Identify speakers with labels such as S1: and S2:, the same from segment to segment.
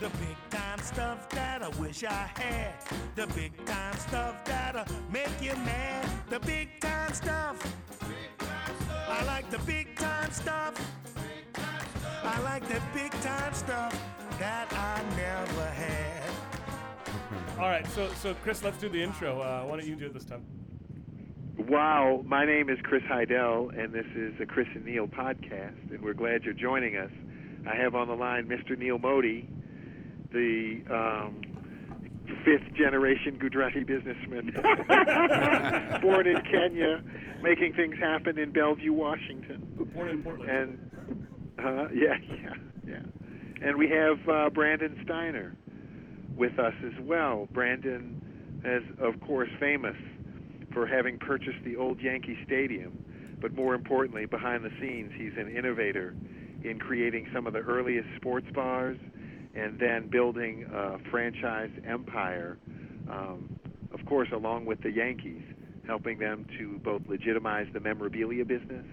S1: The big time stuff that I wish I had. The big time stuff that'll make you mad. The big time stuff. I like the big time stuff. I like the big time stuff that I never had.
S2: All right, so so Chris, let's do the intro. Uh, why don't you do it this time?
S3: Wow, my name is Chris Heidel, and this is the Chris and Neil podcast, and we're glad you're joining us. I have on the line Mr. Neil Modi, the um, fifth generation Gujarati businessman, born in Kenya, making things happen in Bellevue, Washington.
S2: Born in Portland.
S3: And uh, yeah, yeah, yeah. And we have uh, Brandon Steiner with us as well. Brandon is, of course, famous for having purchased the old Yankee Stadium, but more importantly, behind the scenes, he's an innovator in creating some of the earliest sports bars and then building a franchise empire, um, of course, along with the Yankees, helping them to both legitimize the memorabilia business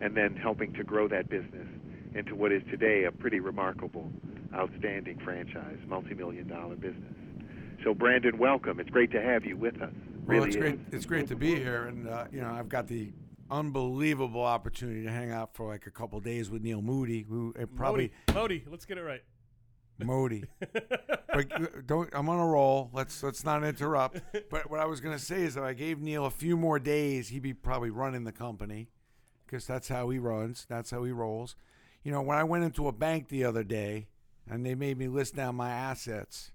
S3: and then helping to grow that business into what is today a pretty remarkable, outstanding franchise, multi-million dollar business. So, Brandon, welcome. It's great to have you with us.
S4: Well,
S3: Really
S4: it's
S3: is.
S4: great. It's great to be here, and uh, you know, I've got the unbelievable opportunity to hang out for like a couple days with Neil Moody, who uh, probably
S2: Modi, Modi, let's get it right.
S4: Modi. but uh, don't. I'm on a roll. Let's let's not interrupt. But what I was gonna say is that I gave Neil a few more days. He'd be probably running the company, because that's how he runs. That's how he rolls. You know, when I went into a bank the other day, and they made me list down my assets.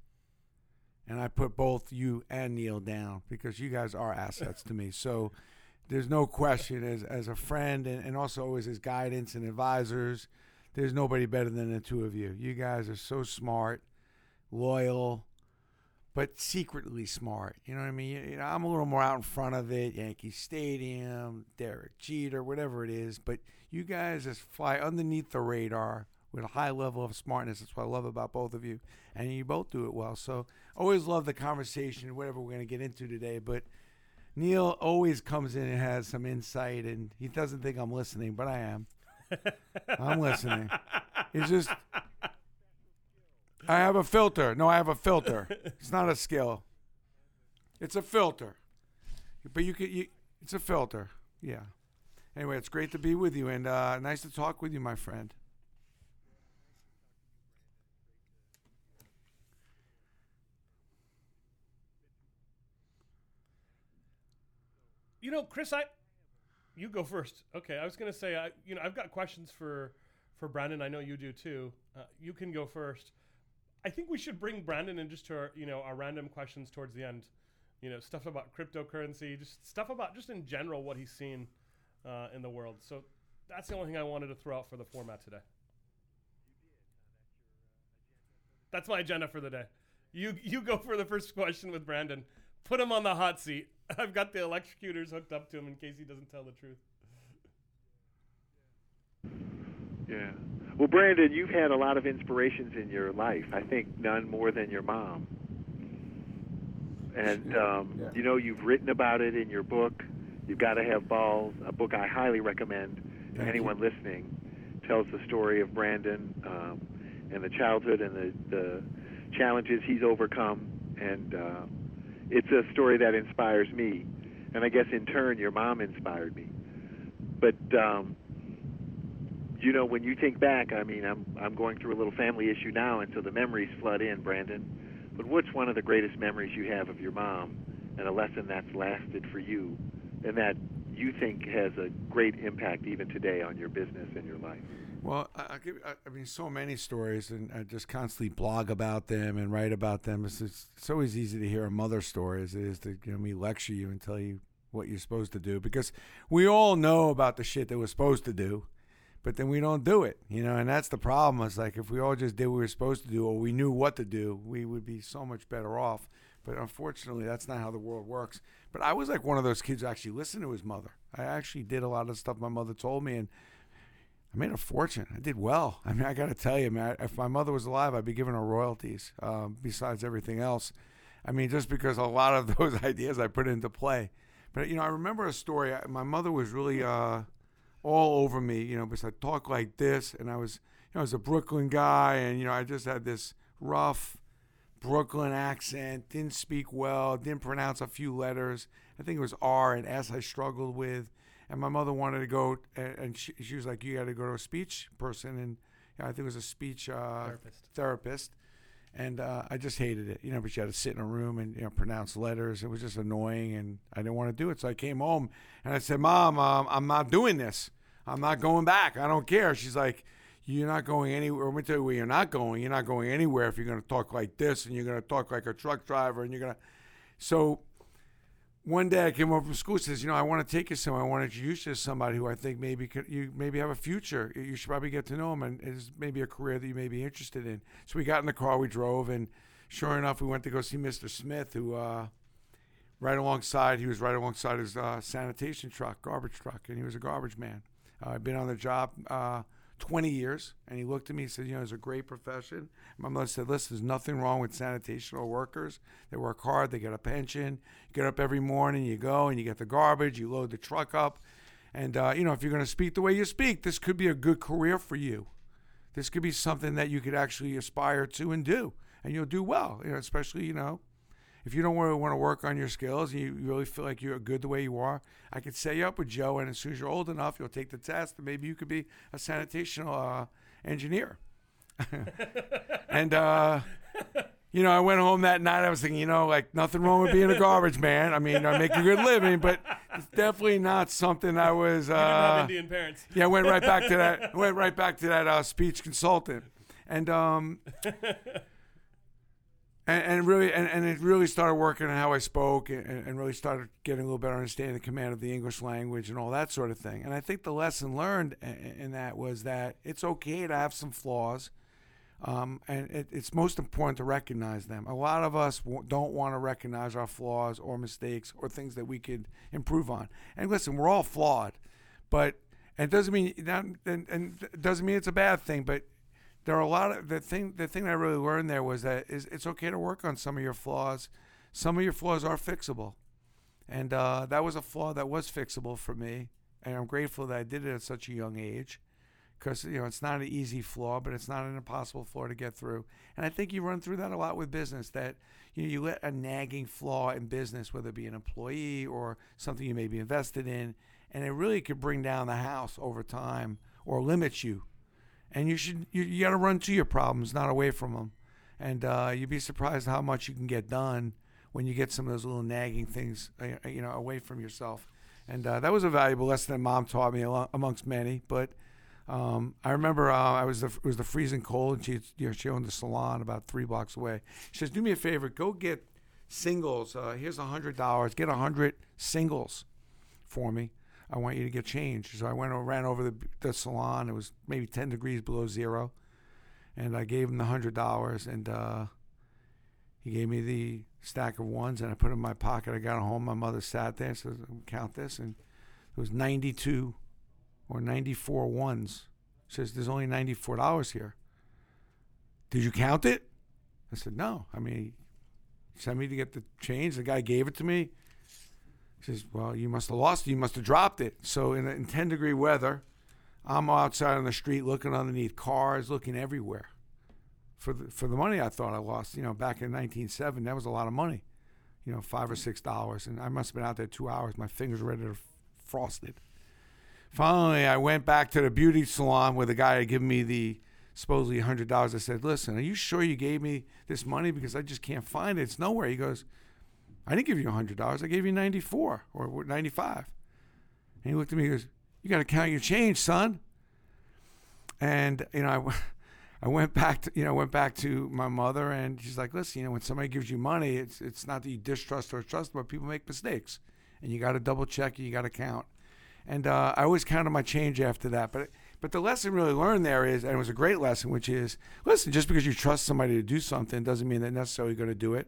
S4: And I put both you and Neil down because you guys are assets to me. So there's no question as as a friend and, and also always as guidance and advisors, there's nobody better than the two of you. You guys are so smart, loyal, but secretly smart. You know what I mean? You, know, I'm a little more out in front of it, Yankee Stadium, Derek Jeter, whatever it is. But you guys just fly underneath the radar with a high level of smartness. That's what I love about both of you, and you both do it well. So always love the conversation, whatever we're going to get into today. But Neil always comes in and has some insight, and he doesn't think I'm listening, but I am. I'm listening. It's just I have a filter. No, I have a filter. It's not a skill. It's a filter. But you could you, it's a filter. Yeah. Anyway, it's great to be with you and uh, nice to talk with you, my friend.
S2: You know, Chris, I you go first. Okay, I was gonna say, I you know, I've got questions for for Brandon. I know you do too. Uh, you can go first. I think we should bring Brandon in just to our you know our random questions towards the end. You know, stuff about cryptocurrency, just stuff about just in general what he's seen uh, in the world. So that's the only thing I wanted to throw out for the format today. That's my agenda for the day. You you go for the first question with Brandon. Put him on the hot seat. I've got the electrocutors hooked up to him in case he doesn't tell the truth.
S3: Yeah. Well, Brandon, you've had a lot of inspirations in your life. I think none more than your mom. And um,
S4: Yeah.
S3: you know, you've written about it in your book. You've got to have balls. A book I highly recommend to
S4: Thank
S3: anyone listening. Tells the story of Brandon um, and the childhood and the, the challenges he's overcome. And uh, it's a story that inspires me. And I guess in turn, your mom inspired me. But um, you know, when you think back, I mean, I'm I'm going through a little family issue now, and so the memories flood in, Brandon. But what's one of the greatest memories you have of your mom, and a lesson that's lasted for you, and that you think has a great impact even today on your business and your life?
S4: Well, I, I, I, mean, so many stories, and I just constantly blog about them and write about them. It's, it's, it's always easy to hear a mother story as it is to you know, me lecture you and tell you what you're supposed to do because we all know about the shit that we're supposed to do, but then we don't do it, you know. And that's the problem. It's like if we all just did what we were supposed to do or we knew what to do, we would be so much better off. But unfortunately, that's not how the world works. But I was like one of those kids who actually listened to his mother. I actually did a lot of stuff my mother told me, and I made a fortune. I did well. I mean, I got to tell you, man, if my mother was alive, I'd be giving her royalties um, besides everything else. I mean, just because a lot of those ideas I put into play. But, you know, I remember a story. My mother was really uh, all over me, you know, because I talk like this, and I was, you know, I was a Brooklyn guy, and, you know, I just had this rough Brooklyn accent, didn't speak well, didn't pronounce a few letters. I think it was R and S I struggled with. And my mother wanted to go, and and she, she was like, "You got to go to a speech person," and you know, I think it was a speech uh,
S2: Therapist.
S4: therapist. And uh, I just hated it, you know. But you had to sit in a room and you know pronounce letters. It was just annoying, and I didn't want to do it. So I came home and I said, "Mom, um, I'm not doing this. I'm not going back. I don't care." She's like, "You're not going anywhere. Let me tell you where you're not going. You're not going anywhere if you're going to talk like this, and you're going to talk like a truck driver, and you're going to." So one day I came home from school. Says, "You know, I want to take you somewhere. I want to introduce you to somebody who I think maybe could, you maybe have a future. You should probably get to know him, and it's maybe a career that you may be interested in." So we got in the car, we drove, and sure enough, we went to go see Mr. Smith, who uh, right alongside he was right alongside his uh, sanitation truck, garbage truck, and he was a garbage man. Uh, I've been on the job uh, 20 years, and he looked at me and said, "You know, it's a great profession." My mother said, "Listen, there's nothing wrong with sanitational workers. They work hard. They get a pension. You get up every morning, you go and you get the garbage. You load the truck up, and uh, you know, if you're going to speak the way you speak, this could be a good career for you. This could be something that you could actually aspire to and do, and you'll do well. You know, especially you know." If you don't really want to work on your skills and you really feel like you're good the way you are, I could set you up with Joe. And as soon as you're old enough, you'll take the test, and maybe you could be a sanitation uh, engineer. and uh, you know, I went home that night. I was thinking, you know, like nothing wrong with being a garbage man. I mean, I make a good living, but it's definitely not something I was.
S2: You didn't have
S4: Uh,
S2: Indian parents.
S4: yeah, I went right back to that. Went right back to that uh, speech consultant, and um, and, and really, and, and it really started working on how I spoke, and, and really started getting a little better understanding the command of the English language and all that sort of thing. And I think the lesson learned in, that was that it's okay to have some flaws. Um, and it, it's most important to recognize them. A lot of us w- don't want to recognize our flaws or mistakes or things that we could improve on. And listen, we're all flawed, but and it doesn't mean and, and doesn't mean it's a bad thing. But there are a lot of the thing. The thing I really learned there was that is it's okay to work on some of your flaws. Some of your flaws are fixable, and uh, that was a flaw that was fixable for me. And I'm grateful that I did it at such a young age because you know it's not an easy flaw, but it's not an impossible flaw to get through. And I think you run through that a lot with business. That you know, you let a nagging flaw in business, whether it be an employee or something you may be invested in, and it really could bring down the house over time or limit you. And you should you, you got to run to your problems, not away from them. And uh, you'd be surprised how much you can get done when you get some of those little nagging things, uh, you know, away from yourself. And uh, that was a valuable lesson that mom taught me amongst many. But um, I remember uh, I was the, it was the freezing cold, and she you know she owned a salon about three blocks away. She says, "Do me a favor, go get singles. Uh, here's a hundred dollars. Get a hundred singles for me. I want you to get changed." So I went and ran over the, the salon. It was maybe ten degrees below zero, and I gave him the hundred dollars, and uh, he gave me the stack of ones, and I put it in my pocket. I got home. My mother sat there, and says, "Count this," and it was ninety-two or 94 ones. She Says there's only $94 here. Did you count it? I said, no. I mean, sent me to get the change. The guy gave it to me. He says, well, you must have lost it. You must have dropped it. So in, in 10 degree weather, I'm outside on the street looking underneath cars, looking everywhere for the, for the money I thought I lost. You know, back in 1970, that was a lot of money. You know, five or six dollars, and I must have been out there two hours. My fingers were ready to frosted. Finally, I went back to the beauty salon where the guy had given me the supposedly hundred dollars. I said, "Listen, are you sure you gave me this money because I just can't find it? It's nowhere." He goes, "I didn't give you hundred dollars. I gave you ninety four or ninety five. And he looked at me. and goes, "You got to count your change, son." And you know, I, I went back to you know went back to my mother, and she's like, "Listen, you know, when somebody gives you money, it's it's not that you distrust or trust, but people make mistakes, and you got to double check and you got to count." And uh, I always counted my change after that. But but the lesson really learned there is, and it was a great lesson, which is, listen, just because you trust somebody to do something doesn't mean they're necessarily going to do it.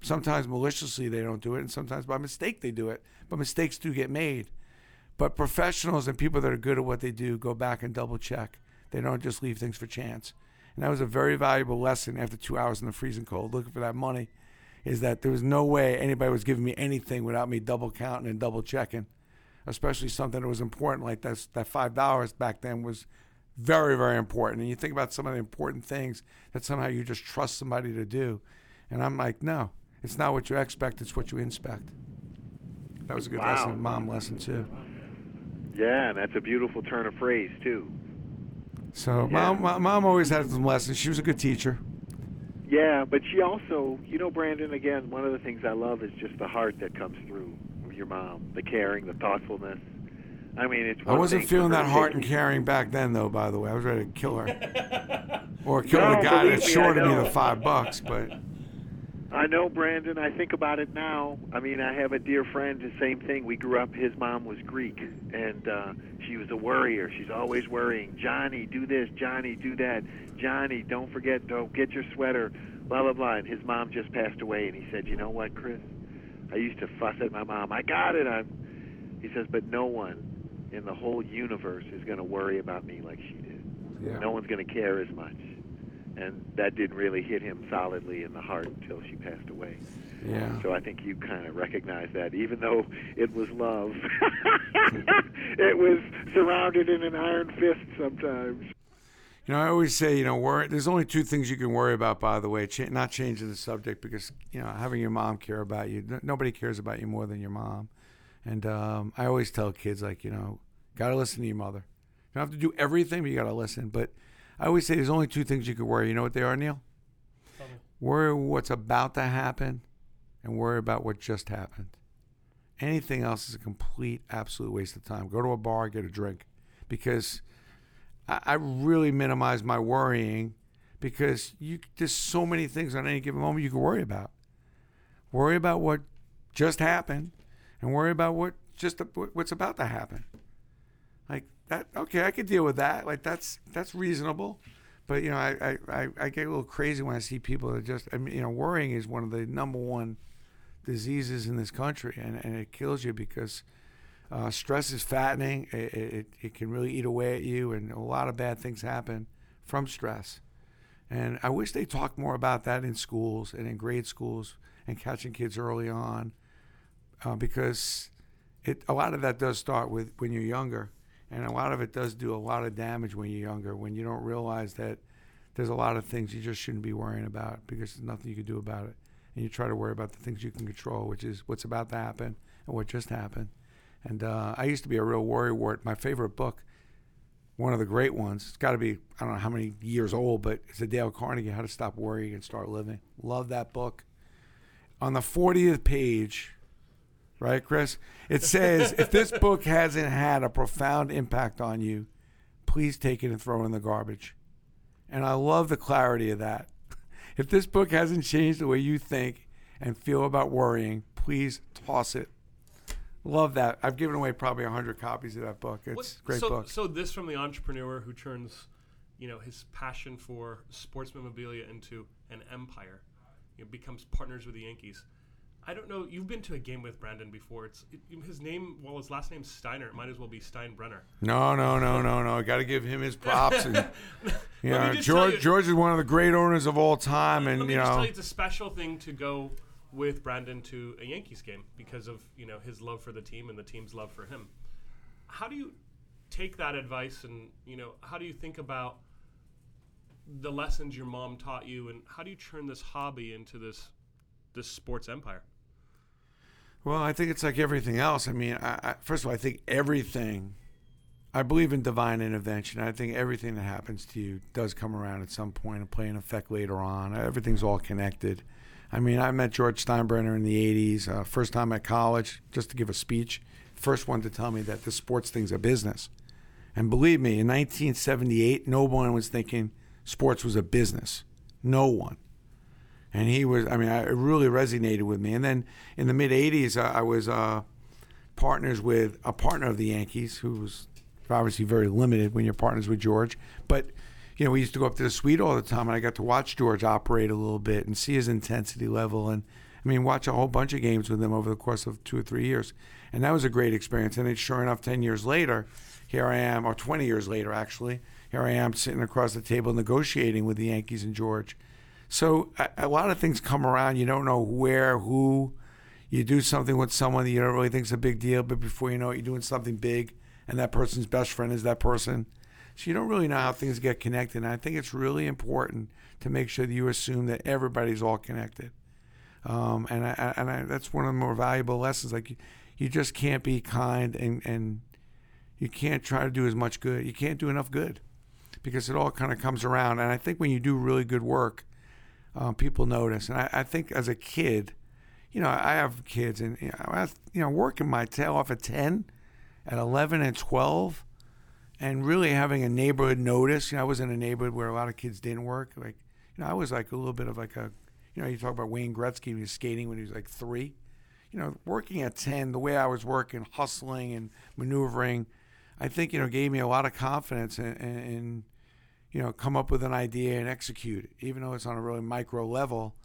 S4: Sometimes maliciously they don't do it, and sometimes by mistake they do it. But mistakes do get made. But professionals and people that are good at what they do go back and double check. They don't just leave things for chance. And that was a very valuable lesson after two hours in the freezing cold looking for that money. Is that there was no way anybody was giving me anything without me double counting and double checking especially something that was important like that that five dollars back then was very very important. And you think about some of the important things that somehow you just trust somebody to do, and I'm like, no, it's not what you expect; it's what you inspect. That was a good
S3: Wow.
S4: lesson, mom lesson too.
S3: Yeah, and that's a beautiful turn of phrase too.
S4: So
S3: Yeah.
S4: mom, mom, always had some lessons. She was a good teacher.
S3: Yeah, but she also, you know, Brandon. Again, one of the things I love is just the heart that comes through your mom, the caring, the thoughtfulness. I mean, it's.
S4: I wasn't feeling that heart and caring back then, though. By the way, I was ready to kill her, or kill
S3: No,
S4: the guy that shorted me
S3: know.
S4: the five bucks. But
S3: I know, Brandon. I think about it now. I mean, I have a dear friend. The same thing. We grew up. His mom was Greek, and uh, she was a worrier. She's always worrying. Johnny, do this. Johnny, do that. Johnny, don't forget. Don't get your sweater. Blah blah blah. And his mom just passed away, and he said, "You know what, Chris? I used to fuss at my mom. I got it. I'm." He says, "But no one in the whole universe is going to worry about me like she did.
S4: yeah,
S3: No one's going to care as much." And that didn't really hit him solidly in the heart until she passed away.
S4: yeah.
S3: So I think you kind of recognize that, even though it was love, it was surrounded in an iron fist sometimes.
S4: You know, I always say, you know, worry. There's only two things you can worry about. By the way, Ch- not changing the subject because you know having your mom care about you. n- Nobody cares about you more than your mom. And um, I always tell kids, like, you know, gotta listen to your mother. You don't have to do everything, but you gotta listen. But I always say there's only two things you can worry. You know what they are, Neil? Worry what's about to happen, and worry about what just happened. Anything else is a complete, absolute waste of time. Go to a bar, get a drink, because I, I really minimize my worrying because you there's so many things on any given moment you can worry about. Worry about what just happened, and worry about what just what's about to happen. That, okay, I could deal with that. Like that's that's reasonable. But you know, I, I, I, I get a little crazy when I see people that just I mean, you know, worrying is one of the number one diseases in this country, and, and it kills you because uh, stress is fattening. It, it, it can really eat away at you, and a lot of bad things happen from stress. And I wish they talked more about that in schools and in grade schools and catching kids early on, uh, because it a lot of that does start with when you're younger, and a lot of it does do a lot of damage when you're younger. When you don't realize that there's a lot of things you just shouldn't be worrying about because there's nothing you can do about it, and you try to worry about the things you can control, which is what's about to happen and what just happened. And uh, I used to be a real worrywart. My favorite book, one of the great ones, it's got to be, I don't know how many years old, but it's a Dale Carnegie, How to Stop Worrying and Start Living. Love that book. On the 40th page, right, Chris? It says, if this book hasn't had a profound impact on you, please take it and throw it in the garbage. And I love the clarity of that. If this book hasn't changed the way you think and feel about worrying, please toss it. Love that. I've given away probably 100 copies of that book. It's
S2: What-
S4: a great
S2: so,
S4: book.
S2: So this from the entrepreneur who turns, you know, his passion for sports memorabilia into an empire. You know, becomes partners with the Yankees. I don't know. You've been to a game with Brandon before. It's it, his name. Well, his last name's Steiner. It might as well be Steinbrenner.
S4: No, no, no, no, no. Got to give him his props. And, you know, George,
S2: you-
S4: George is one of the great owners of all time. And, you know,
S2: you, it's a special thing to go with Brandon to a Yankees game because of you know his love for the team and the team's love for him. How do you take that advice and you know how do you think about the lessons your mom taught you and how do you turn this hobby into this this sports empire?
S4: Well, I think it's like everything else. I mean, I, I, first of all, I think everything. I believe in divine intervention. I think everything that happens to you does come around at some point and play an effect later on. Everything's all connected. I mean, I met George Steinbrenner in the '80s. Uh, first time at college, just to give a speech. First one to tell me that the sports thing's a business. And believe me, in 1978, no one was thinking sports was a business. No one and he was i mean I, it really resonated with me. And then in the mid 80s i, I was uh, partners with a partner of the yankees who was obviously very limited when you're partners with george. But you know we used to go up to the suite all the time and i got to watch george operate a little bit and see his intensity level. And i mean watch a whole bunch of games with him over the course of two or three years. And that was a great experience. And then sure enough 10 years later here i am or 20 years later actually here i am sitting across the table negotiating with the yankees and george so a, a lot of things come around. You don't know where, who. You do something with someone that you don't really think is a big deal, but before you know it, you're doing something big, and that person's best friend is that person. So you don't really know how things get connected. And I think it's really important to make sure that you assume that everybody's all connected. Um, and I, and I, that's one of the more valuable lessons. Like you, you just can't be kind and, and you can't try to do as much good. You can't do enough good because it all kind of comes around. And I think when you do really good work, um, people notice. And I, I, think as a kid, you know, I have kids, and you know, I was, you know, working my tail off at ten, at eleven and twelve, and really having a neighborhood notice. You know, I was in a neighborhood where a lot of kids didn't work. Like, you know, I was like a little bit of like a, you know, you talk about Wayne Gretzky, he was skating when he was like three. You know, working at ten, the way I was working, hustling and maneuvering, I think you know gave me a lot of confidence in you know, come up with an idea and execute it, even though it's on a really micro level.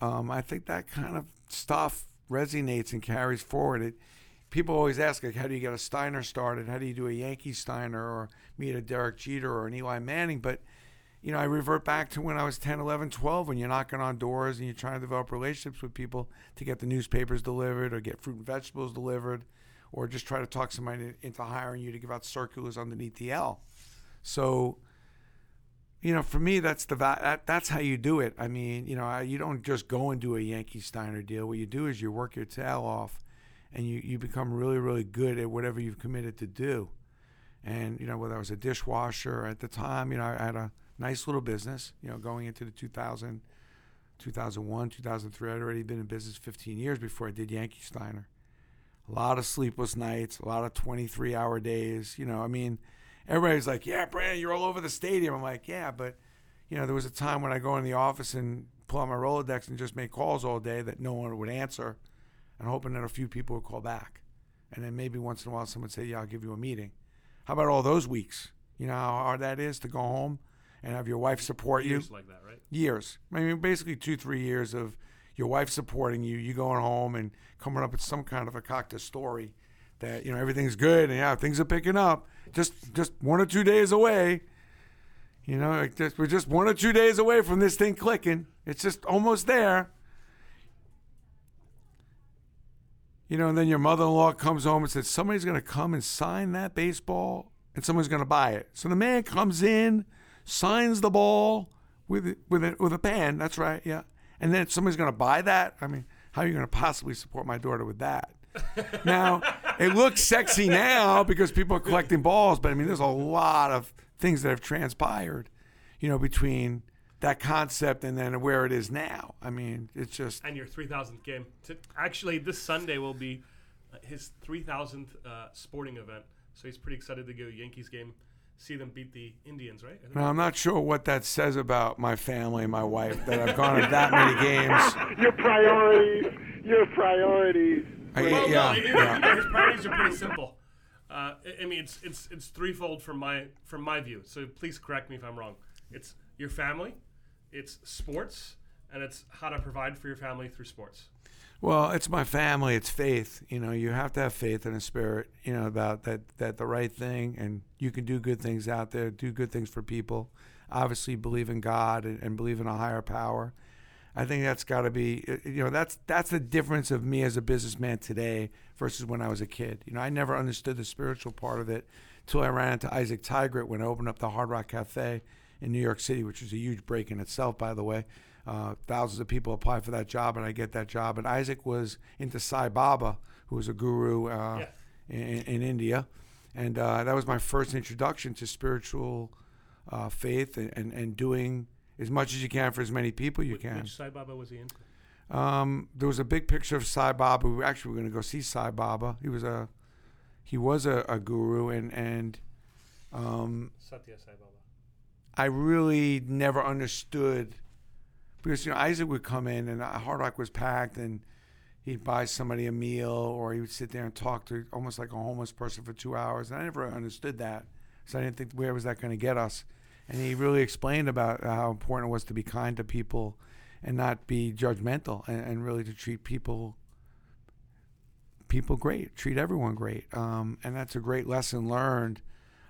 S4: Um, I think that kind of stuff resonates and carries forward. It, people always ask, like, how do you get a Steiner started? How do you do a Yankee Steiner or meet a Derek Jeter or an Eli Manning? But, you know, I revert back to when I was 10, 11, 12, when you're knocking on doors and you're trying to develop relationships with people to get the newspapers delivered or get fruit and vegetables delivered or just try to talk somebody into hiring you to give out circulars underneath the L. So, you know, for me, that's the that, that's how you do it. I mean, you know, you don't just go and do a Yankee Steiner deal. What you do is you work your tail off, and you you become really really good at whatever you've committed to do. And you know, whether I was a dishwasher at the time, you know, I had a nice little business. You know, going into the 2000, 2001, 2003, I'd already been in business 15 years before I did Yankee Steiner. A lot of sleepless nights, a lot of 23 hour days. You know, I mean everybody's like, "Yeah, Brandon, you're all over the stadium." I'm like, "Yeah, but you know, there was a time when I go in the office and pull out my Rolodex and just make calls all day that no one would answer, and hoping that a few people would call back, and then maybe once in a while someone would say, "Yeah, I'll give you a meeting." How about all those weeks? You know how hard that is to go home and have your wife support
S2: Years
S4: you.
S2: like that, right?
S4: Years. I mean, basically two, three years of your wife supporting you, you going home and coming up with some kind of a cocktail story that you know everything's good and yeah things are picking up. Just just one or two days away you know like just, we're just one or two days away from this thing clicking. It's just almost there. You know and then your mother-in-law comes home and says somebody's going to come and sign that baseball and someone's going to buy it. So the man comes in signs the ball with with a, with a pen. That's right yeah. And then somebody's going to buy that? I mean how are you going to possibly support my daughter with that now it looks sexy now because people are collecting balls, but I mean, there's a lot of things that have transpired, you know, between that concept and then where it is now. I mean, it's just
S2: And your 3,000th game. To, actually, this Sunday will be uh, his 3,000th uh, sporting event. So he's pretty excited to go Yankees game, see them beat the Indians, right?
S4: Now I'm not sure what that says about my family and my wife that I've gone to that many games.
S3: Your priorities. Your priorities.
S4: I-
S2: Well,
S4: yeah,
S2: no, his,
S4: yeah.
S2: his priorities are pretty simple. Uh, I- I mean, it's it's it's threefold from my from my view. So please correct me if I'm wrong. It's your family, it's sports, and it's how to provide for your family through sports.
S4: Well, it's my family. It's faith. You know, you have to have faith in a spirit. You know about that that the right thing, and you can do good things out there. Do good things for people. Obviously, believe in God and, and believe in a higher power. I think that's got to be. You know, that's that's the difference of me as a businessman today versus when I was a kid. You know, I never understood the spiritual part of it till I ran into Isaac Tigrett when I opened up the Hard Rock Cafe in New York City, which was a huge break in itself, by the way. Uh, thousands of people apply for that job, and I get that job. And Isaac was into Sai Baba, who was a guru uh,
S2: Yes.
S4: in, in India, and uh, that was my first introduction to spiritual uh, faith and, and, and doing as much as you can for as many people you
S2: Which,
S4: can.
S2: which Sai Baba was he in?
S4: Um, there was a big picture of Sai Baba. We actually were going to go see Sai Baba. He was a he was a, a guru, and and um,
S2: Satya Sai Baba.
S4: I really never understood because you know Isaac would come in and uh, Hard Rock was packed and he'd buy somebody a meal or he would sit there and talk to almost like a homeless person for two hours and I never understood that so I didn't think where was that going to get us and he really explained about how important it was to be kind to people and not be judgmental and, and really to treat people people great treat everyone great um, and that's a great lesson learned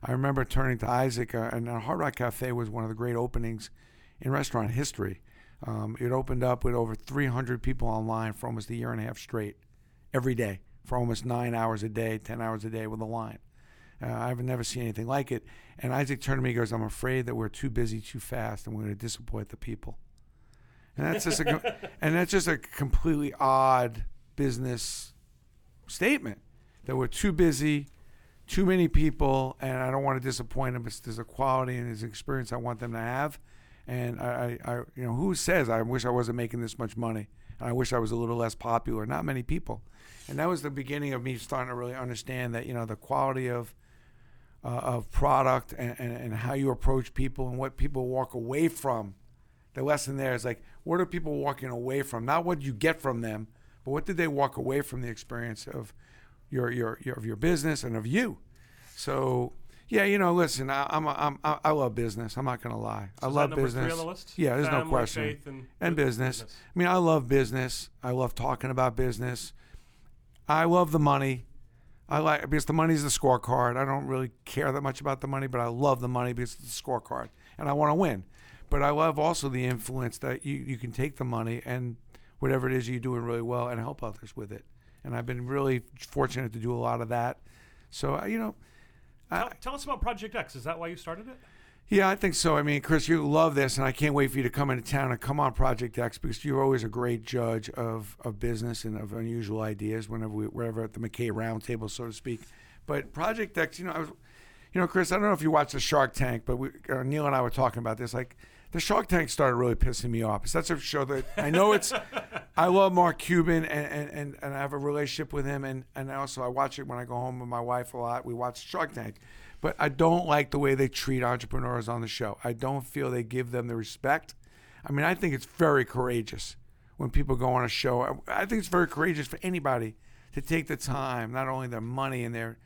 S4: I remember turning to Isaac, uh, and uh, Hard Rock Cafe was one of the great openings in restaurant history. Um, it opened up with over 300 people online for almost a year and a half straight, every day, for almost nine hours a day, 10 hours a day with a line. Uh, I've never seen anything like it. And Isaac turned to me and goes, I'm afraid that we're too busy too fast and we're going to disappoint the people. And that's just a, and that's just a completely odd business statement that we're too busy, too many people, and I don't want to disappoint them. It's, there's a quality and there's an experience I want them to have. And I, I, I, you know, who says I wish I wasn't making this much money? And I wish I was a little less popular. Not many people. And that was the beginning of me starting to really understand that, you know, the quality of, uh, of product and, and, and how you approach people and what people walk away from. The lesson there is like, what are people walking away from? Not what you get from them, but what did they walk away from the experience of your your, your of your business and of you? So yeah, you know, listen, I, I'm, a, I'm I I love business. I'm not gonna lie. I
S2: So is
S4: love business.
S2: The?
S4: Yeah, there's no question.
S2: and,
S4: and
S2: bu-
S4: business. I mean, I love business. I love talking about business. I love the money. I like because the money's the scorecard. I don't really care that much about the money, but I love the money because it's the scorecard, and I want to win. But I love also the influence that you, you can take the money and whatever it is you're doing really well and help others with it. And I've been really fortunate to do a lot of that. So uh, you know,
S2: Tell, tell us about Project X. Is that why you started it?
S4: Yeah, I think so. I mean, Chris, you love this, and I can't wait for you to come into town and come on Project X because you're always a great judge of, of business and of unusual ideas whenever we, wherever at the McKay Roundtable, so to speak. But Project X, you know, I was, you know, Chris, I don't know if you watched the Shark Tank, but we, uh, Neil and I were talking about this. Like, the Shark Tank started really pissing me off. 'Cause That's a show that I know it's. I love Mark Cuban, and, and, and, and I have a relationship with him, and, and also I watch it when I go home with my wife a lot. We watch Shark Tank, but I don't like the way they treat entrepreneurs on the show. I don't feel they give them the respect. I mean, I think it's very courageous when people go on a show. I think it's very courageous for anybody to take the time, not only their money and their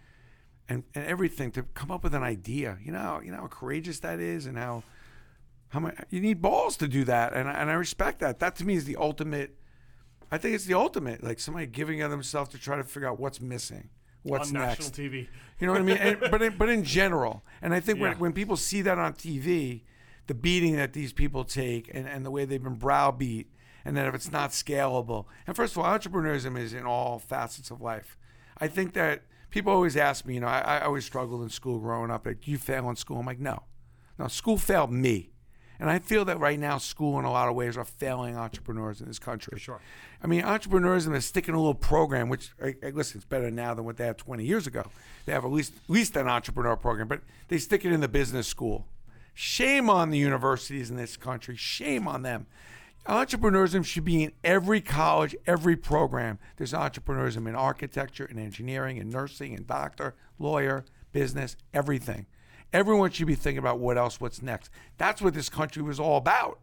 S4: and, and everything, to come up with an idea. You know, you know how courageous that is, and how how much you need balls to do that, and and I respect that. That to me is the ultimate. I think it's the ultimate, like somebody giving of themselves to try to figure out what's missing, what's
S2: on
S4: next.
S2: national TV.
S4: You know what I mean? And, but in, but in general, and I think
S2: Yeah.
S4: when, when people see that on TV, the beating that these people take and, and the way they've been browbeat, and that if it's not scalable, and first of all, entrepreneurship is in all facets of life. I think that people always ask me, you know, I, I always struggled in school growing up. Like, you fail in school? I'm like, no, no, school failed me. And I feel that right now, school in a lot of ways are failing entrepreneurs in this country.
S2: sure.
S4: I mean, entrepreneurism is sticking a little program, which I, I, listen, it's better now than what they had 20 years ago. They have at least at least an entrepreneur program, but they stick it in the business school. Shame on the universities in this country. Shame on them. Entrepreneurism should be in every college, every program. There's entrepreneurism in architecture, in engineering, in nursing, in doctor, lawyer, business, everything. Everyone should be thinking about what else, what's next. That's what this country was all about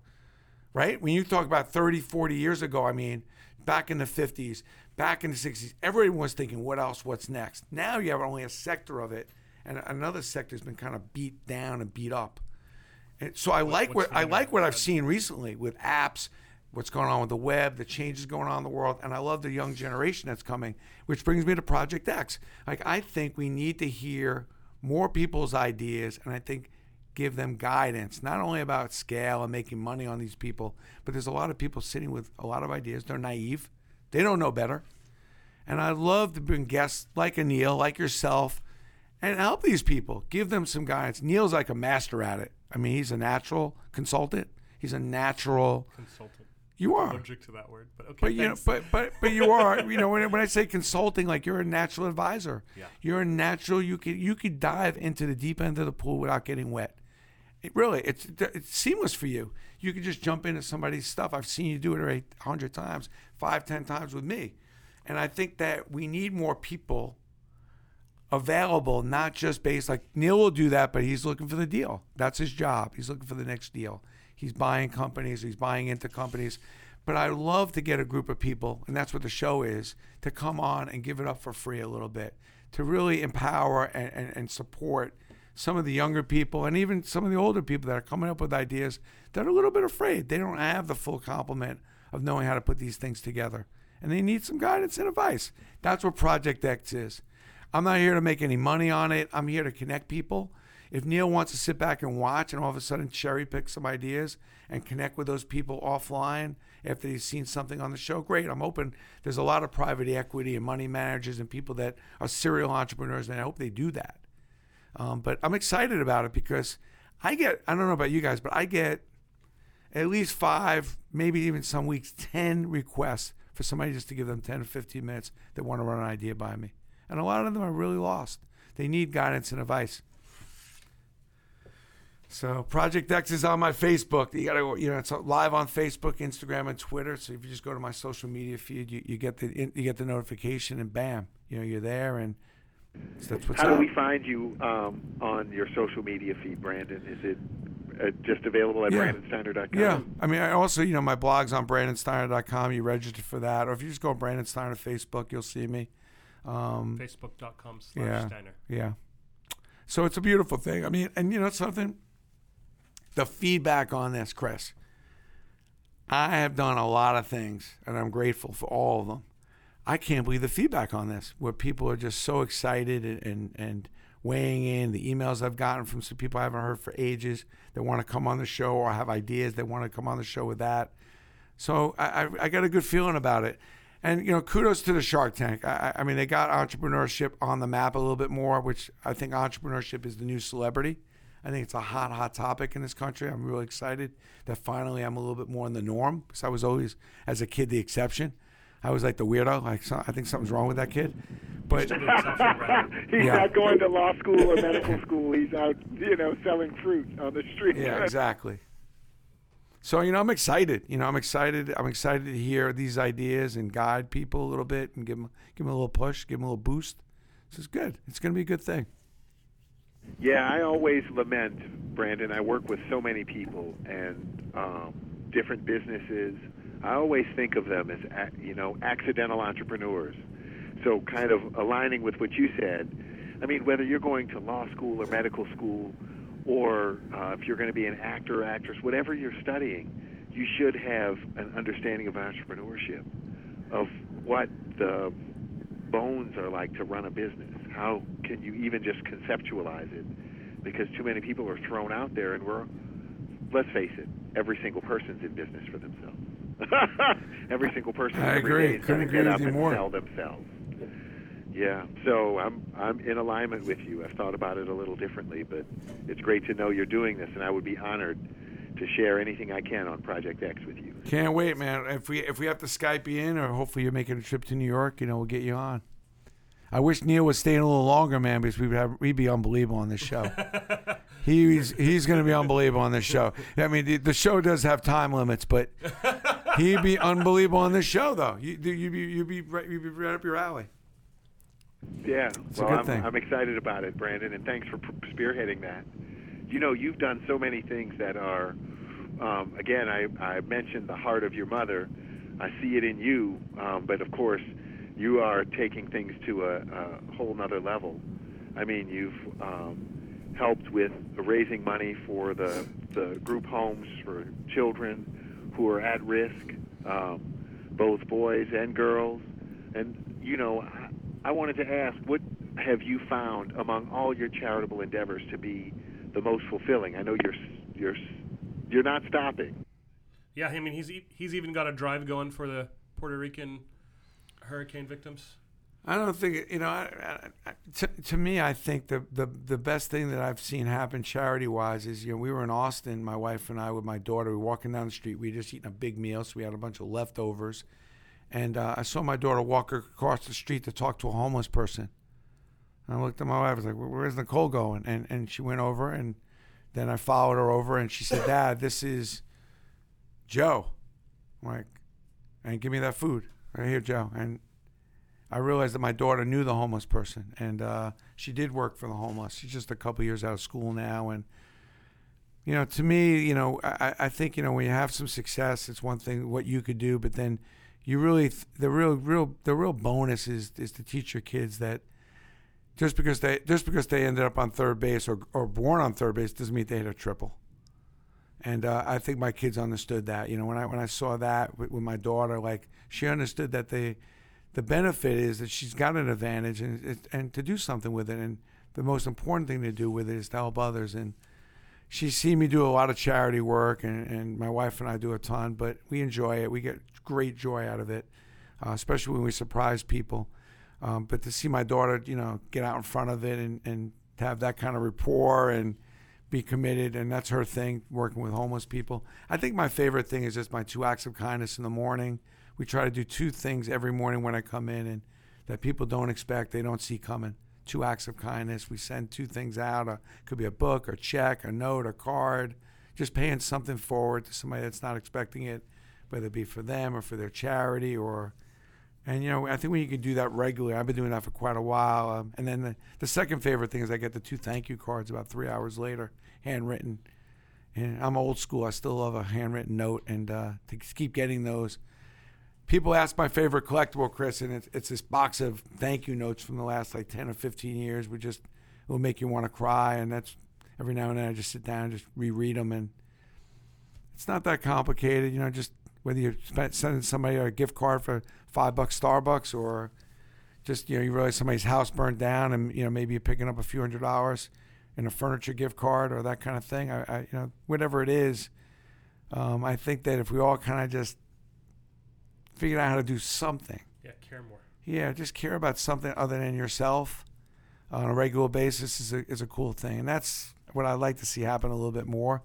S4: right? When you talk about 30, 40 years ago, I mean, back in the 50s, back in the 60s, everyone was thinking, what else, what's next? Now you have only a sector of it, and another sector's been kind of beat down and beat up. And so I like
S2: what's
S4: what I like what I've seen recently with apps, what's going on with the web, the changes going on in the world, and I love the young generation that's coming, which brings me to Project X. Like I think we need to hear more people's ideas, and I think give them guidance, not only about scale and making money on these people, but there's a lot of people sitting with a lot of ideas. They're naive, they don't know better, and I love to bring guests like a Neil, like yourself, and help these people, give them some guidance. Neil's like a master at it. I mean, he's a natural consultant. He's a natural.
S2: Consultant.
S4: You are.
S2: Allergic to that word, but okay.
S4: But you know, but but but you are. You know, when, when I say consulting, like you're a natural advisor.
S2: Yeah.
S4: You're a natural. You could you could dive into the deep end of the pool without getting wet. It really, it's it's seamless for you. You can just jump into somebody's stuff. I've seen you do it a hundred times, five, ten times with me, and I think that we need more people available, not just based like Neil will do that, but he's looking for the deal. That's his job. He's looking for the next deal. He's buying companies, he's buying into companies. But I love to get a group of people, and that's what the show is, to come on and give it up for free a little bit, to really empower and, and, and support some of the younger people and even some of the older people that are coming up with ideas that are a little bit afraid. They don't have the full complement of knowing how to put these things together. And they need some guidance and advice. That's what Project X is. I'm not here to make any money on it. I'm here to connect people. If Neil wants to sit back and watch and all of a sudden cherry pick some ideas and connect with those people offline after he's seen something on the show, great. I'm open. There's a lot of private equity and money managers and people that are serial entrepreneurs, and I hope they do that. Um, but I'm excited about it because I get, I don't know about you guys, but I get at least five, maybe even some weeks, 10 requests for somebody just to give them 10 or 15 minutes that want to run an idea by me. And a lot of them are really lost. They need guidance and advice. So Project X is on my Facebook. You gotta, you know, it's live on Facebook, Instagram, and Twitter. So if you just go to my social media feed, you, you get the you get the notification, and bam, you know, you're there, and that's what's
S3: How
S4: up.
S3: do we find you um, on your social media feed, Brandon? Is it uh, just available at
S4: Yeah.
S3: brandonsteiner.com?
S4: Yeah, I mean, I also, you know, my blog's on brandonsteiner.com. You register for that, or if you just go Brandon Steiner Facebook, you'll see me. Um,
S2: Facebook.com slash
S4: Yeah.
S2: Steiner.
S4: Yeah. So it's a beautiful thing. I mean, and you know something? The feedback on this, Chris. I have done a lot of things, and I'm grateful for all of them. I can't believe the feedback on this, where people are just so excited and, and, and weighing in. The emails I've gotten from some people I haven't heard for ages that want to come on the show or have ideas that want to come on the show with that. So I, I, I got a good feeling about it. And, you know, kudos to the Shark Tank. I, I I mean, they got entrepreneurship on the map a little bit more, which I think entrepreneurship is the new celebrity. I think it's a hot, hot topic in this country. I'm really excited that finally I'm a little bit more in the norm because I was always, as a kid, the exception. I was like the weirdo. Like so, I think something's wrong with that kid. But
S2: Still the exception,
S3: He's
S4: Yeah.
S3: not going to law school or medical school. He's out, you know, selling fruit on the street.
S4: Yeah, exactly. So you know, I'm excited. You know, I'm excited. I'm excited to hear these ideas and guide people a little bit and give them give them a little push, give them a little boost. This is good. It's going to be a good thing.
S3: Yeah, I always lament, Brandon. I work with so many people and um, different businesses. I always think of them as, you know, accidental entrepreneurs. So, kind of aligning with what you said. I mean, whether you're going to law school or medical school, or uh, if you're going to be an actor or actress, whatever you're studying, you should have an understanding of entrepreneurship, of what the bones are like to run a business. How can you even just conceptualize it? Because too many people are thrown out there, and we're, let's face it, every single person's in business for themselves. every single person
S4: I
S3: every
S4: agree.
S3: day is
S4: Couldn't agree
S3: get
S4: with
S3: up
S4: you
S3: and
S4: more.
S3: sell themselves. Yeah, so I'm I'm in alignment with you. I've thought about it a little differently, but it's great to know you're doing this, and I would be honored to share anything I can on Project X with you.
S4: Can't wait, man. If we if we have to Skype you in, or hopefully you're making a trip to New York, you know, we'll get you on. I wish Neil was staying a little longer, man, because we would have we'd be unbelievable on this show. he's he's going to be unbelievable on this show. I mean, the, the show does have time limits, but he'd be unbelievable on this show, though. You you'd be you'd be right, you'd be right up your alley.
S3: Yeah,
S4: It's a
S3: well,
S4: good
S3: I'm,
S4: thing.
S3: I'm excited about it, Brandon, and thanks for spearheading that. You know, you've done so many things that are, um, again, I, I mentioned the heart of your mother. I see it in you, um, but of course, you are taking things to a, a whole nother level. I mean, you've um, helped with raising money for the, the group homes for children who are at risk, um, both boys and girls. And, you know, I, I wanted to ask, what have you found among all your charitable endeavors to be the most fulfilling? I know you're you're you're not stopping.
S2: Yeah, I mean he's he's even got a drive going for the Puerto Rican hurricane victims.
S4: I don't think you know. I, I, to, to me, I think the, the the best thing that I've seen happen charity wise is you know we were in Austin, my wife and I with my daughter. We were walking down the street. We had just eaten a big meal, so we had a bunch of leftovers, and uh, I saw my daughter walk across the street to talk to a homeless person. And I looked at my wife. I was like, "Where's Nicole going?" And and she went over, and then I followed her over, and she said, "Dad, this is Joe." I'm like, and give me that food right here, Joe. And I realized that my daughter knew the homeless person, and uh, she did work for the homeless. She's just a couple years out of school now, and you know, to me, you know, I, I think you know when you have some success, it's one thing what you could do, but then you really the real real the real bonus is is to teach your kids that just because they just because they ended up on third base or or born on third base doesn't mean they hit a triple. And uh, I think my kids understood that. You know, when I when I saw that with, with my daughter, like she understood that they the benefit is that she's got an advantage and and to do something with it. And the most important thing to do with it is to help others. And she's seen me do a lot of charity work, and, and my wife and I do a ton, but we enjoy it. We get great joy out of it, uh, especially when we surprise people. Um, but to see my daughter, you know, get out in front of it and, and have that kind of rapport and be committed. And that's her thing, working with homeless people. I think my favorite thing is just my two acts of kindness in the morning. We try to do two things every morning when I come in and that people don't expect, they don't see coming. Two acts of kindness. We send two things out. A, could be a book, a check, a note, a card. Just paying something forward to somebody that's not expecting it, whether it be for them or for their charity or and you know, I think when you can do that regularly, I've been doing that for quite a while. Um, and then the, the second favorite thing is I get the two thank you cards about three hours later, handwritten. And I'm old school. I still love a handwritten note, and uh, to keep getting those. People ask my favorite collectible, Chris, and it's, it's this box of thank you notes from the last like 10 or 15 years. We just it will make you want to cry, and that's every now and then I just sit down and just reread them, and it's not that complicated, you know. Just whether you're sending somebody a gift card for five bucks Starbucks or just you know you realize somebody's house burned down and you know maybe you're picking up a few hundred dollars in a furniture gift card or that kind of thing. I, I you know whatever it is, um, I think that if we all kind of just figured out how to do something,
S2: Yeah, care more.
S4: yeah, just care about something other than yourself on a regular basis is a is a cool thing, and that's what I'd like to see happen a little bit more.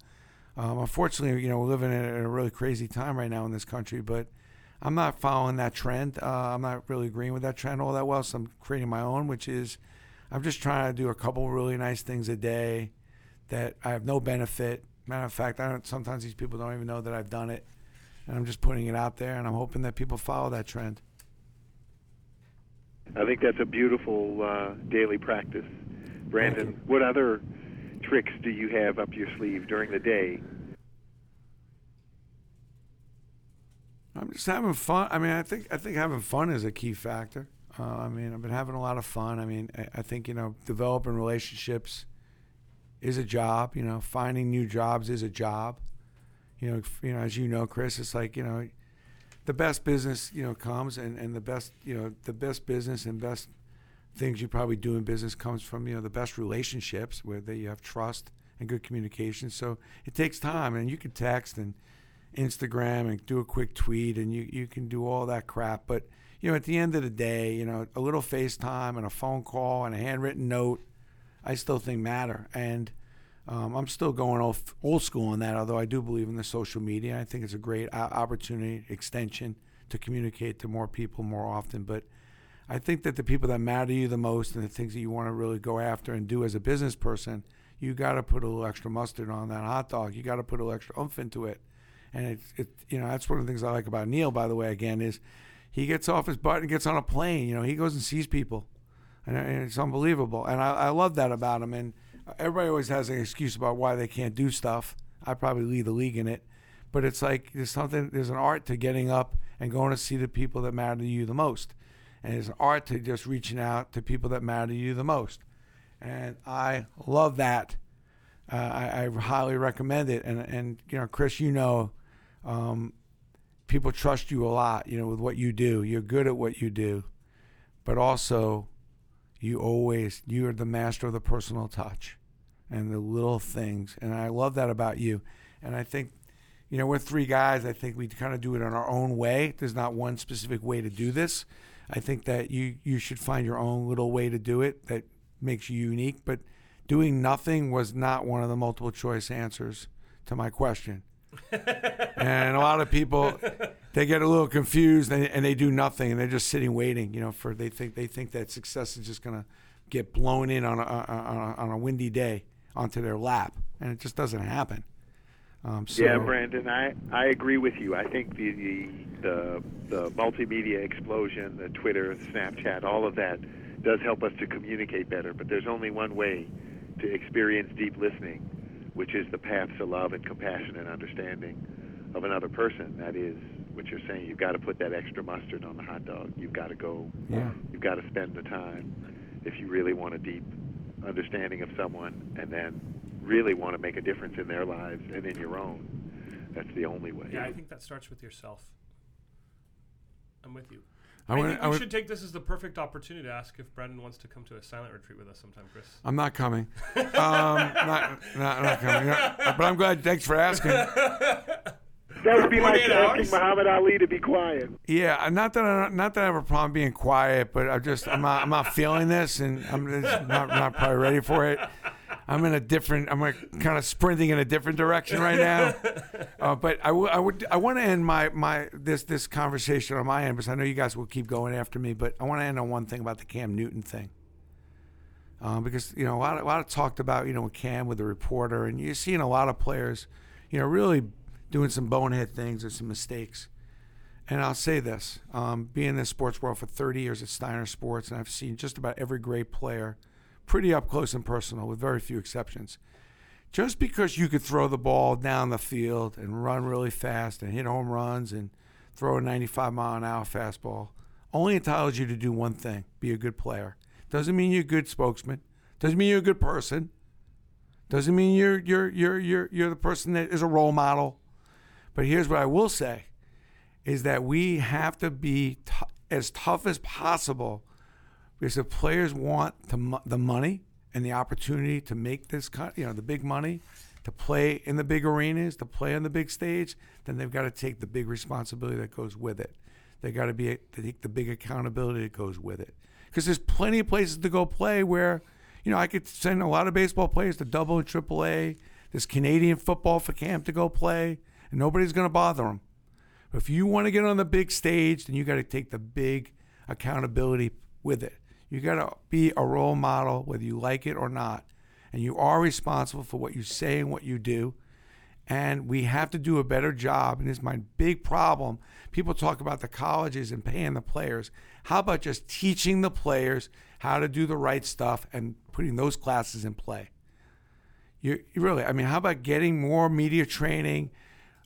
S4: Um, unfortunately, you know, we're living in a really crazy time right now in this country, but I'm not following that trend. Uh, I'm not really agreeing with that trend all that well. So I'm creating my own, which is I'm just trying to do a couple really nice things a day that I have no benefit. Matter of fact, I don't, sometimes these people don't even know that I've done it, and I'm just putting it out there, and I'm hoping that people follow that trend.
S3: I think that's a beautiful uh, daily practice. Brandon, what other tricks do you have up your sleeve during the day
S4: Just having fun. I mean, I think I think having fun is a key factor. Uh, I mean, I've been having a lot of fun. I mean, I, I think you know, developing relationships is a job. You know, finding new jobs is a job. You know, you know, as you know, Chris, it's like you know, the best business you know comes, and, and the best you know, the best business and best things you probably do in business comes from you know the best relationships where they, you have trust and good communication. So it takes time, and you can text and Instagram and do a quick tweet, and you you can do all that crap. But you know, at the end of the day, you know, a little FaceTime and a phone call and a handwritten note, I still think matter. And um, I'm still going old, old school on that, although I do believe in the social media. I think it's a great opportunity, extension to communicate to more people more often. But I think that the people that matter to you the most and the things that you want to really go after and do as a business person, you got to put a little extra mustard on that hot dog. You got to put a little extra oomph into it. And it's it, you know, that's one of the things I like about Neil, by the way, again, is he gets off his butt and gets on a plane. You know, he goes and sees people. And, and it's unbelievable. And I, I love that about him. And everybody always has an excuse about why they can't do stuff. I probably lead the league in it. But it's like there's something, there's an art to getting up and going to see the people that matter to you the most. And there's an art to just reaching out to people that matter to you the most. And I love that. Uh, I, I highly recommend it. And, and, you know, Chris, you know, um, people trust you a lot, you know, with what you do. You're good at what you do, but also you always you are the master of the personal touch and the little things. And I love that about you. And I think, you know, we're three guys. I think we kind of do it in our own way. There's not one specific way to do this. I think that you you should find your own little way to do it that makes you unique. But doing nothing was not one of the multiple choice answers to my question and a lot of people they get a little confused and, and they do nothing and they're just sitting waiting you know for they think they think that success is just going to get blown in on a, on a on a windy day onto their lap and it just doesn't happen um, so,
S3: yeah, Brandon, I, I agree with you. I think the, the the the multimedia explosion, the Twitter, Snapchat, all of that does help us to communicate better. But there's only one way to experience deep listening, which is the path to love and compassion and understanding of another person. That is what you're saying. You've got to put that extra mustard on the hot dog. You've got to go.
S4: Yeah.
S3: You've got to spend the time if you really want a deep understanding of someone, and then really want to make a difference in their lives and in your own. That's the only way.
S2: Yeah, I think that starts with yourself. I'm with you.
S4: I
S2: I, think
S4: I
S2: we
S4: would-
S2: should take this as the perfect opportunity to ask if Brandon wants to come to a silent retreat with us sometime, Chris.
S4: I'm not coming. Um, not, not, not coming. Yeah, But I'm glad. Thanks for asking.
S3: That would be like
S2: 48
S3: asking? Muhammad Ali to be quiet.
S4: Yeah, not that I not that I have a problem being quiet, but I just I'm not I'm not feeling this, and I'm just not not probably ready for it. I'm in a different. I'm kind of sprinting in a different direction right now. Uh, but I w- I would I want to end my my this this conversation on my end because I know you guys will keep going after me. But I want to end on one thing about the Cam Newton thing. Um, because you know a lot of, a lot of talked about you know with Cam with the reporter, and you're seeing a lot of players, you know, really doing some bonehead things or some mistakes. And I'll say this: um, being in the sports world for 30 years at Steiner Sports, and I've seen just about every great player, pretty up close and personal, with very few exceptions. Just because you could throw the ball down the field and run really fast and hit home runs and throw a 95 mile an hour fastball, only entitles you to do one thing: be a good player. Doesn't mean you're a good spokesman. Doesn't mean you're a good person. Doesn't mean you're you're you're you're you're the person that is a role model. But here's what I will say: is that we have to be t- as tough as possible because if players want the the money and the opportunity to make this cut, you know, the big money, to play in the big arenas, to play on the big stage, then they've got to take the big responsibility that goes with it. They got to be to take the big accountability that goes with it. Because there's plenty of places to go play where, you know, I could send a lot of baseball players to double and triple A. There's Canadian football for camp to go play, and nobody's going to bother them. But if you want to get on the big stage, then you got to take the big accountability with it. You got to be a role model, whether you like it or not. And you are responsible for what you say and what you do. And we have to do a better job. And is my big problem. People talk about the colleges and paying the players. How about just teaching the players how to do the right stuff and putting those classes in play? You, you really, I mean, how about getting more media training,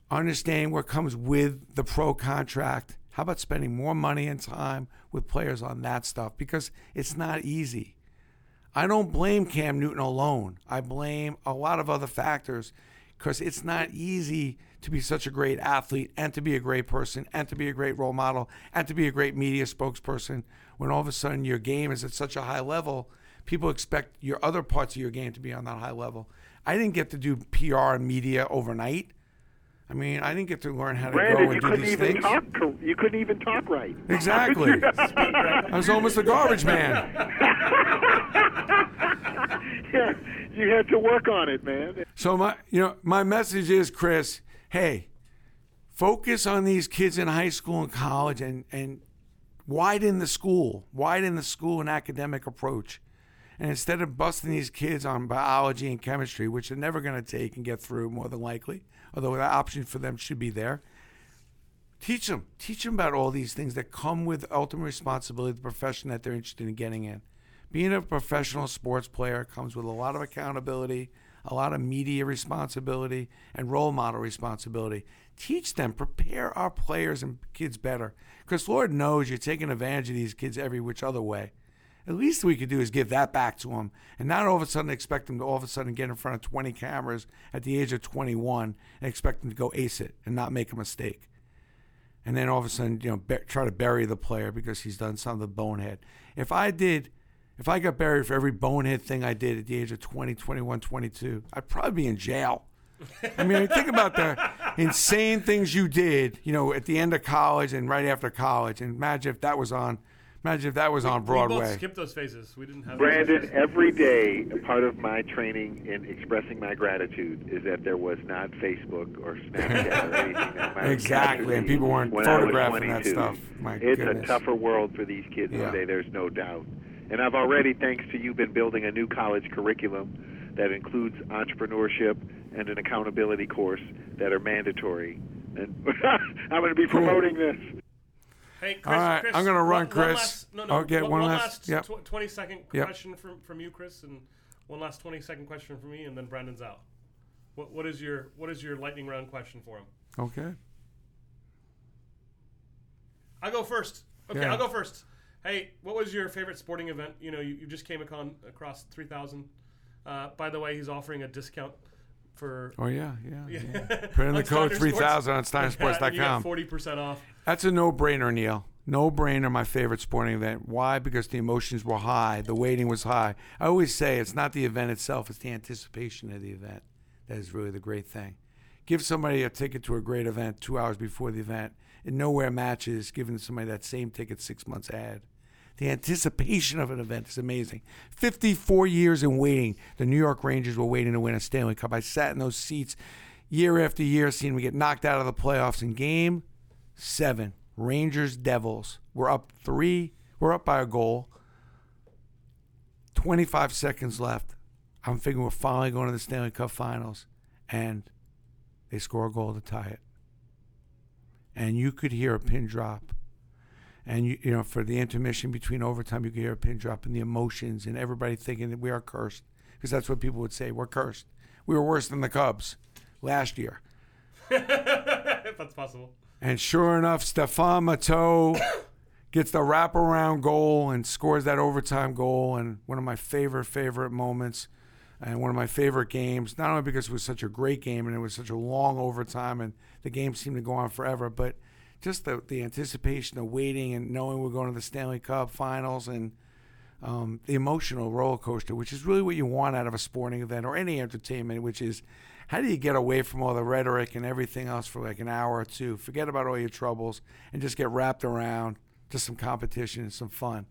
S4: understanding what comes with the pro contract? How about spending more money and time with players on that stuff? Because it's not easy. I don't blame Cam Newton alone. I blame a lot of other factors because it's not easy to be such a great athlete and to be a great person and to be a great role model and to be a great media spokesperson when all of a sudden your game is at such a high level. People expect your other parts of your game to be on that high level. I didn't get to do PR and media overnight. I mean, I didn't get to learn how to
S3: Brandon,
S4: go and do
S3: couldn't
S4: these
S3: even
S4: things.
S3: talk. cor- You couldn't even talk right.
S4: Exactly. I was almost a garbage man.
S3: yeah, you had to work on it, man.
S4: So my, you know, my message is, Chris, hey, focus on these kids in high school and college, and and widen the school, widen the school and academic approach, and instead of busting these kids on biology and chemistry, which they're never going to take and get through, more than likely, although that option for them should be there. Teach them, teach them about all these things that come with ultimate responsibility, the profession that they're interested in getting in. Being a professional sports player comes with a lot of accountability, a lot of media responsibility, and role model responsibility. Teach them, prepare our players and kids better. Because Lord knows you're taking advantage of these kids every which other way. At least we could do is give that back to him and not all of a sudden expect him to all of a sudden get in front of 20 cameras at the age of 21 and expect him to go ace it and not make a mistake and then all of a sudden, you know, be, try to bury the player because he's done something bonehead. If I did, if I got buried for every bonehead thing I did at the age of 20, 21, 22, I'd probably be in jail. I mean, think about the insane things you did, you know, at the end of college and right after college. And imagine if that was on, imagine if that was on Broadway.
S2: We
S4: Broadway.
S2: both skipped those phases. We didn't have
S3: Brandon,
S2: phases.
S3: every day, part of my training in expressing my gratitude is that there was not Facebook or Snapchat or anything. That
S4: Exactly, and people weren't
S3: when I was
S4: photographing that stuff. My
S3: it's
S4: goodness.
S3: a tougher world for these kids
S4: Yeah.
S3: today. There's no doubt. And I've already, thanks to you, been building a new college curriculum that includes entrepreneurship and an accountability course that are mandatory. And I'm going to be
S4: Cool.
S3: promoting this.
S2: Hey, Chris,
S4: All right,
S2: Chris,
S4: I'm gonna run,
S2: one- one
S4: Chris.
S2: last- no, no,
S4: Okay,
S2: one,
S4: one
S2: one
S4: last-
S2: last
S4: yep.
S2: tw- 20 second
S4: Yep.
S2: question from, from you, Chris, and one last 20 second question from me, and then Brandon's out. What, what is your what is your lightning round question for him?
S4: Okay.
S2: I'll go first. Okay,
S4: Yeah.
S2: I'll go first. Hey, what was your favorite sporting event? You know, you, you just came acon, across 3,000. Uh, by the way, he's offering a discount for.
S4: Oh, yeah, yeah.
S2: Yeah.
S4: yeah. Put in the code 3000 on.
S2: Forty percent off.
S4: That's a no-brainer, Neil. No-brainer. My favorite sporting event. Why? Because the emotions were high. The waiting was high. I always say it's not the event itself; it's the anticipation of the event that is really the great thing. give somebody a ticket to a great event two hours before the event, and nowhere matches giving somebody that same ticket six months ahead. The anticipation of an event is amazing. 54 years in waiting. The New York Rangers were waiting to win a Stanley Cup. I sat in those seats year after year, seeing them get knocked out of the playoffs in game seven. Rangers Devils. We're up three. We're up by a goal. 25 seconds left. I'm thinking we're finally going to the Stanley Cup Finals, and they score a goal to tie it. And you could hear a pin drop. And you, you know, for the intermission between overtime, you could hear a pin drop and the emotions and everybody thinking that we are cursed because that's what people would say. We're cursed. We were worse than the Cubs last year.
S2: if that's possible.
S4: And sure enough, Stéphane Matteau gets the wraparound goal and scores that overtime goal. And one of my favorite, favorite moments and one of my favorite games, not only because it was such a great game and it was such a long overtime and the game seemed to go on forever, but just the, the anticipation, the waiting, and knowing we're going to the Stanley Cup finals and um, the emotional roller coaster, which is really what you want out of a sporting event or any entertainment, which is how do you get away from all the rhetoric and everything else for like an hour or two? Forget about all your troubles and just get wrapped around to some competition and some fun.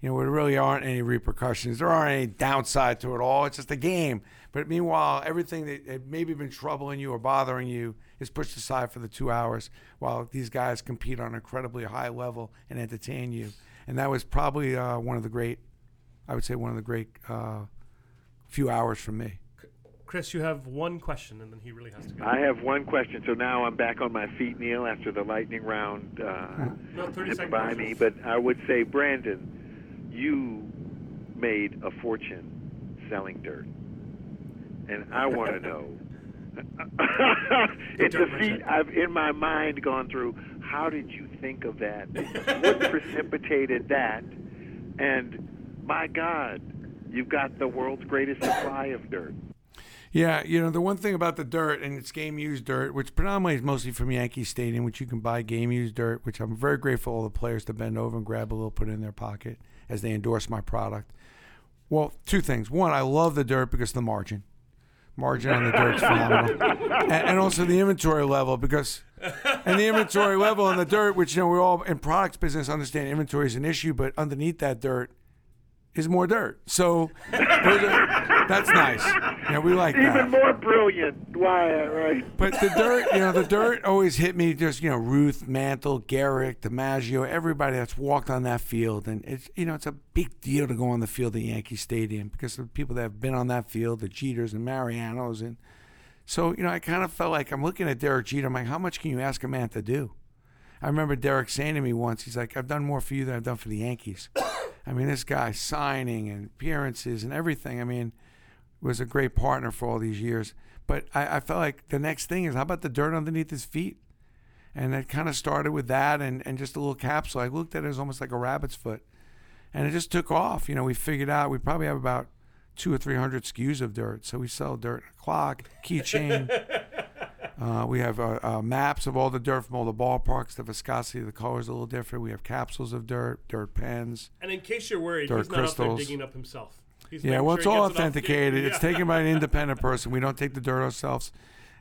S4: You know, there really aren't any repercussions. There aren't any downside to it all. It's just a game. But meanwhile, everything that had maybe been troubling you or bothering you is pushed aside for the two hours while these guys compete on an incredibly high level and entertain you. And that was probably uh, one of the great, I would say, one of the great uh, few hours for me.
S2: Chris, you have one question, and then he really has to go.
S3: I have one question. So now I'm back on my feet, Neil, after the lightning round uh,
S2: No, 30 seconds.
S3: by me. But I would say, Brandon, you made a fortune selling dirt, and I want to know. it's a feat. I've in my mind gone through. How did you think of that? what precipitated that? And my God, you've got the world's greatest supply of dirt.
S4: Yeah, you know, the one thing about the dirt, and it's game used dirt, which predominantly is mostly from Yankee Stadium, which you can buy game used dirt, which I'm very grateful all the players to bend over and grab a little, put it in their pocket as they endorse my product. Well, two things. One, I love the dirt because of the margin. Margin on the dirt's phenomenal. And, and also the inventory level because, and the inventory level on the dirt, which, you know, we're all in products business understand inventory is an issue, but underneath that dirt is more dirt. So are, that's nice. Yeah, we like that.
S3: Even more brilliant, Wyatt, right?
S4: But the dirt, you know, the dirt always hit me. Just you know, Ruth, Mantle, Gehrig, DiMaggio, everybody that's walked on that field, and it's you know, it's a big deal to go on the field at Yankee Stadium because the people that have been on that field, the Jeters and Marianos, and so you know, I kind of felt like I'm looking at Derek Jeter. I'm like, how much can you ask a man to do? I remember Derek saying to me once, he's like, I've done more for you than I've done for the Yankees. I mean, this guy signing and appearances and everything. I mean, was a great partner for all these years. But I, I felt like the next thing is how about the dirt underneath his feet? And it kind of started with that and, and just a little capsule. I looked at it as almost like a rabbit's foot. And it just took off. You know, we figured out we probably have about two or three hundred SKUs of dirt. So we sell dirt clock, keychain. uh, we have uh, uh, maps of all the dirt from all the ballparks. The viscosity of the color is a little different. We have capsules of dirt, dirt pens.
S2: And in case you're worried,
S4: Dirt
S2: he's not out there
S4: crystals.
S2: digging up himself. He's
S4: Yeah, well,
S2: sure
S4: it's all
S2: gets it off-
S4: authenticated. It's taken by an independent person. We don't take the dirt ourselves,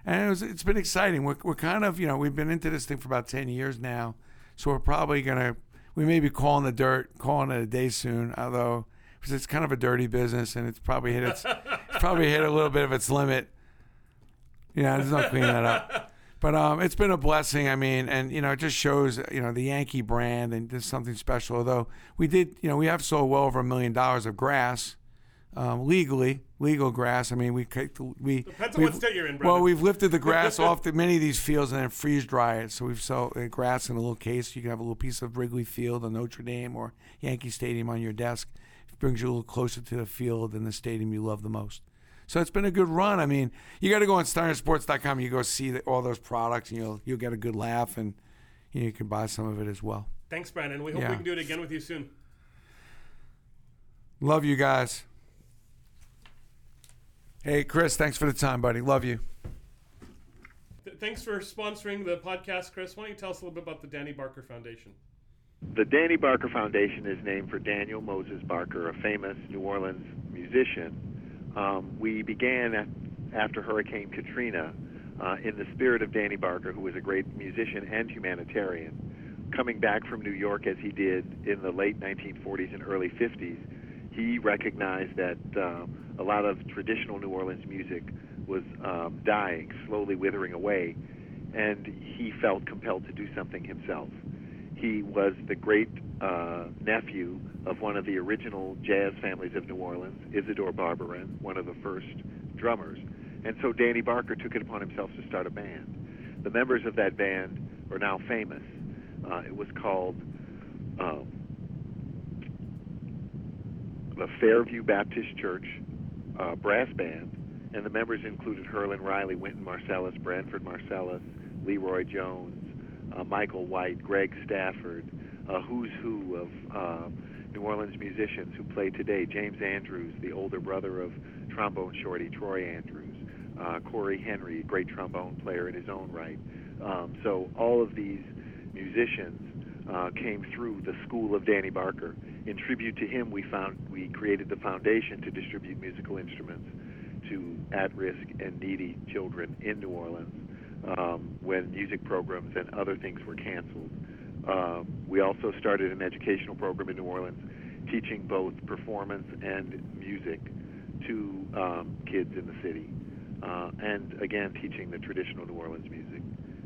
S4: and it was, it's been exciting. We're, we're kind of, you know, we've been into this thing for about ten years now, so we're probably gonna, we may be calling the dirt, calling it a day soon. Although, because it's kind of a dirty business, and it's probably hit its, it's probably hit a little bit of its limit. Yeah, there's no cleaning that up. But um, it's been a blessing. I mean, and you know, it just shows you know the Yankee brand and there's something special. Although we did, you know, we have sold well over a million dollars of grass um, legally, legal grass. I mean, we we
S2: Depends on what
S4: we've-
S2: state you're in,
S4: Well, we've lifted the grass off the, many of these fields and then freeze dry it. So we've sold uh, grass in a little case. You can have a little piece of Wrigley Field or Notre Dame or Yankee Stadium on your desk. It brings you a little closer to the field and the stadium you love the most. So it's been a good run. I mean, you got to go on SteinerSports.com. You go see the, all those products, and you'll you'll get a good laugh, and you, know, you can buy some of it as well.
S2: Thanks, Brandon. We hope
S4: Yeah.
S2: we can do it again with you soon.
S4: Love you guys. Hey, Chris, thanks for the time, buddy. Love you.
S2: Th- thanks for sponsoring the podcast, Chris. Why don't you tell us a little bit about the Danny Barker Foundation?
S3: The Danny Barker Foundation is named for Daniel Moses Barker, a famous New Orleans musician. Um, we began at, after Hurricane Katrina uh, in the spirit of Danny Barker, who was a great musician and humanitarian, coming back from New York as he did in the late 1940s and early 50s, he recognized that uh, a lot of traditional New Orleans music was um, dying, slowly withering away, and he felt compelled to do something himself. He was the great uh, nephew of one of the original jazz families of New Orleans, Isidore Barbarin, one of the first drummers. And so Danny Barker took it upon himself to start a band. The members of that band are now famous. Uh, it was called um, the Fairview Baptist Church uh, Brass Band, and the members included Herlin Riley, Wynton Marsalis, Branford Marsalis, Leroy Jones, uh, Michael White, Greg Stafford, a who's who of uh, New Orleans musicians who play today. James Andrews, the older brother of trombone shorty Troy Andrews, uh, Corey Henry, great trombone player in his own right. Um, so all of these musicians uh, came through the school of Danny Barker. In tribute to him, we found we created the foundation to distribute musical instruments to at-risk and needy children in New Orleans um, when music programs and other things were canceled. Uh, we also started an educational program in New Orleans teaching both performance and music to um, kids in the city. Uh, and again, teaching the traditional New Orleans music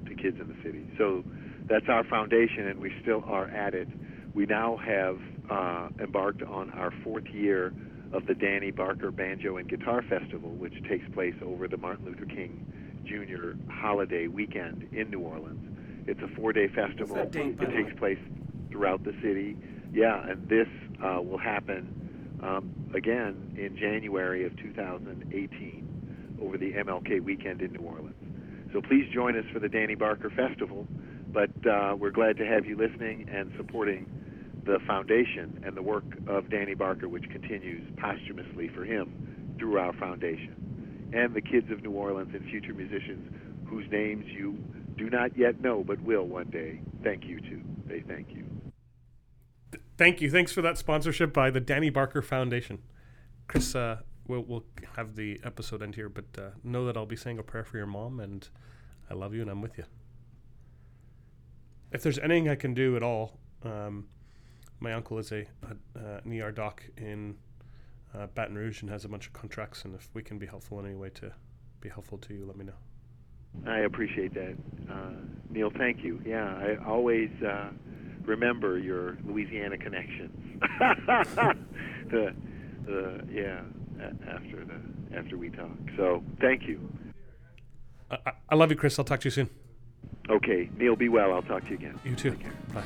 S3: to kids in the city. So that's our foundation, and we still are at it. We now have uh, embarked on our fourth year of the Danny Barker Banjo and Guitar Festival, which takes place over the Martin Luther King Jr. holiday weekend in New Orleans. It's a four-day festival.
S2: that
S3: it takes
S2: way?
S3: place throughout the city. Yeah, and this uh, will happen um, again in January of 2018 over the MLK weekend in New Orleans. So please join us for the Danny Barker Festival. But uh, we're glad to have you listening and supporting the foundation and the work of Danny Barker, which continues posthumously for him through our foundation. And the kids of New Orleans and future musicians whose names you do not yet know but will one day. Thank you too. They thank you.
S2: Thank you. Thanks for that sponsorship by the Danny Barker Foundation. Chris, uh, we'll, we'll have the episode end here, but uh, know that I'll be saying a prayer for your mom, and I love you and I'm with you. If there's anything I can do at all, um, my uncle is a, a, an ER doc in uh, Baton Rouge and has a bunch of contracts, and if we can be helpful in any way to be helpful to you, let me know.
S3: I appreciate that. Uh, Neil, thank you. Yeah, I always uh, remember your Louisiana connections. the, the, yeah, after the after we talk. So thank you.
S2: I- I love you, Chris. I'll talk to you soon.
S3: Okay, Neil, be well. I'll talk to you again.
S2: You too. Bye.